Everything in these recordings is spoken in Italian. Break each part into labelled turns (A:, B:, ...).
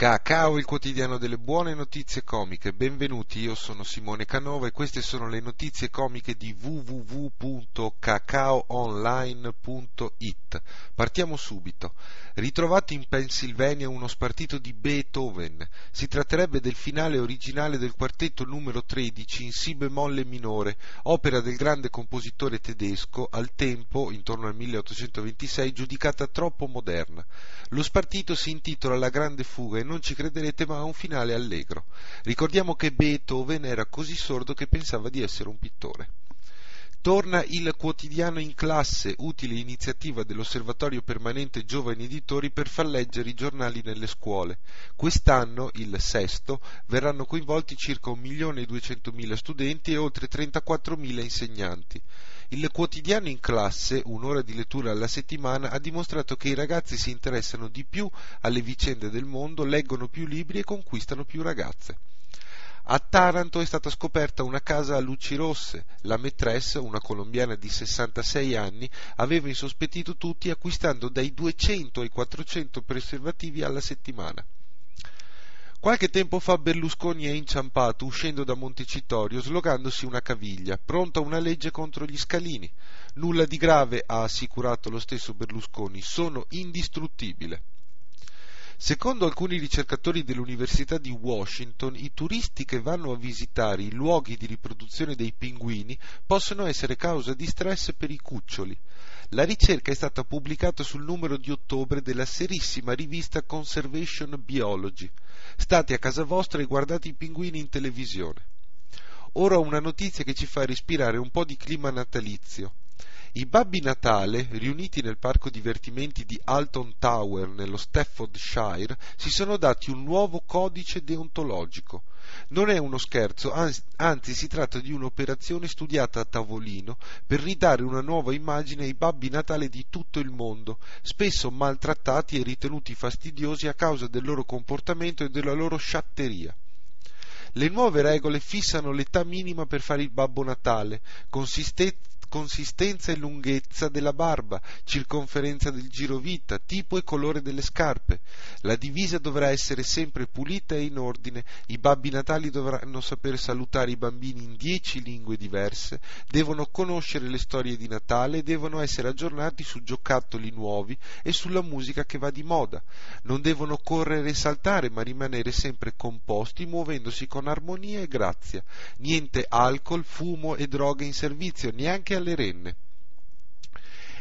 A: Cacao, il quotidiano delle buone notizie comiche. Benvenuti, io sono Simone Canova e queste sono le notizie comiche di www.cacaoonline.it. Partiamo subito. Ritrovato in Pennsylvania uno spartito di Beethoven. Si tratterebbe del finale originale del quartetto numero 13 in Si bemolle minore, opera del grande compositore tedesco, al tempo, intorno al 1826, giudicata troppo moderna. Lo spartito si intitola La grande fuga e non ci crederete ma ha un finale allegro. Ricordiamo che Beethoven era così sordo che pensava di essere un pittore. Torna il quotidiano in classe, utile iniziativa dell'Osservatorio Permanente Giovani Editori per far leggere i giornali nelle scuole. Quest'anno, il sesto, verranno coinvolti circa 1.200.000 studenti e oltre 34.000 insegnanti. Il quotidiano in classe, un'ora di lettura alla settimana, ha dimostrato che i ragazzi si interessano di più alle vicende del mondo, leggono più libri e conquistano più ragazze. A Taranto è stata scoperta una casa a luci rosse. La maîtresse, una colombiana di 66 anni, aveva insospettito tutti acquistando dai 200 ai 400 preservativi alla settimana. Qualche tempo fa Berlusconi è inciampato uscendo da Montecitorio slogandosi una caviglia, pronta una legge contro gli scalini. Nulla di grave, ha assicurato lo stesso Berlusconi, sono indistruttibile. Secondo alcuni ricercatori dell'Università di Washington, i turisti che vanno a visitare i luoghi di riproduzione dei pinguini possono essere causa di stress per i cuccioli. La ricerca è stata pubblicata sul numero di ottobre della serissima rivista Conservation Biology. State a casa vostra e guardate i pinguini in televisione. Ora una notizia che ci fa respirare un po' di clima natalizio. I Babbi Natale, riuniti nel parco divertimenti di Alton Tower nello Staffordshire, si sono dati un nuovo codice deontologico. Non è uno scherzo, anzi si tratta di un'operazione studiata a tavolino per ridare una nuova immagine ai Babbi Natale di tutto il mondo, spesso maltrattati e ritenuti fastidiosi a causa del loro comportamento e della loro sciatteria. Le nuove regole fissano l'età minima per fare il Babbo Natale, consistente consistenza e lunghezza della barba, circonferenza del girovita, tipo e colore delle scarpe. La divisa dovrà essere sempre pulita e in ordine, i babbi natali dovranno saper salutare i bambini in dieci lingue diverse, devono conoscere le storie di Natale e devono essere aggiornati su giocattoli nuovi e sulla musica che va di moda. Non devono correre e saltare, ma rimanere sempre composti, muovendosi con armonia e grazia. Niente alcol, fumo e droghe in servizio, neanche alle renne.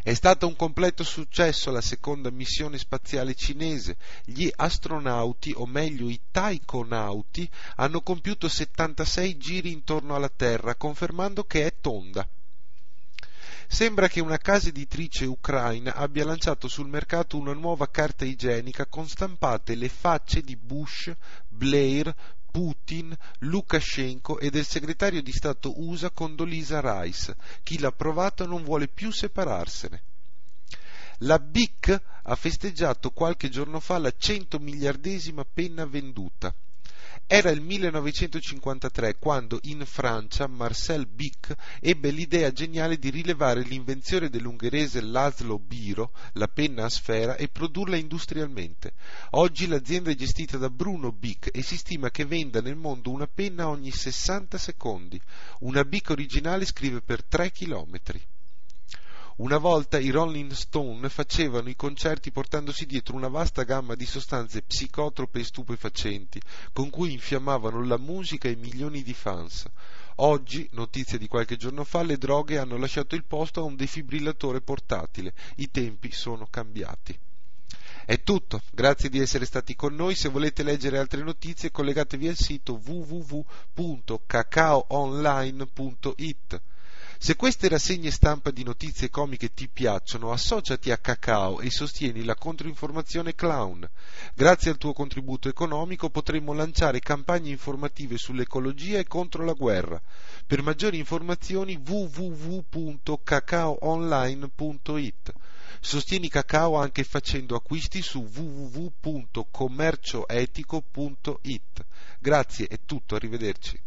A: È stato un completo successo la seconda missione spaziale cinese. Gli astronauti, o meglio i taikonauti, hanno compiuto 76 giri intorno alla Terra, confermando che è tonda. Sembra che una casa editrice ucraina abbia lanciato sul mercato una nuova carta igienica con stampate le facce di Bush, Blair, Putin, Lukashenko e del segretario di Stato USA Condoleezza Rice. Chi l'ha provato non vuole più separarsene. La BIC ha festeggiato qualche giorno fa la cento miliardesima penna venduta. Era il 1953 quando in Francia Marcel Bic ebbe l'idea geniale di rilevare l'invenzione dell'ungherese Laszlo Biro, la penna a sfera, e produrla industrialmente. Oggi l'azienda è gestita da Bruno Bic e si stima che venda nel mondo una penna ogni 60 secondi. Una Bic originale scrive per 3 chilometri. Una volta i Rolling Stone facevano i concerti portandosi dietro una vasta gamma di sostanze psicotrope e stupefacenti, con cui infiammavano la musica e milioni di fans. Oggi, notizia di qualche giorno fa, le droghe hanno lasciato il posto a un defibrillatore portatile. I tempi sono cambiati. È tutto, grazie di essere stati con noi. Se volete leggere altre notizie collegatevi al sito www.cacaoonline.it. Se queste rassegne stampa di notizie comiche ti piacciono, associati a Cacao e sostieni la controinformazione clown. Grazie al tuo contributo economico potremo lanciare campagne informative sull'ecologia e contro la guerra. Per maggiori informazioni www.cacaoonline.it. Sostieni Cacao anche facendo acquisti su www.commercioetico.it. Grazie, è tutto, arrivederci.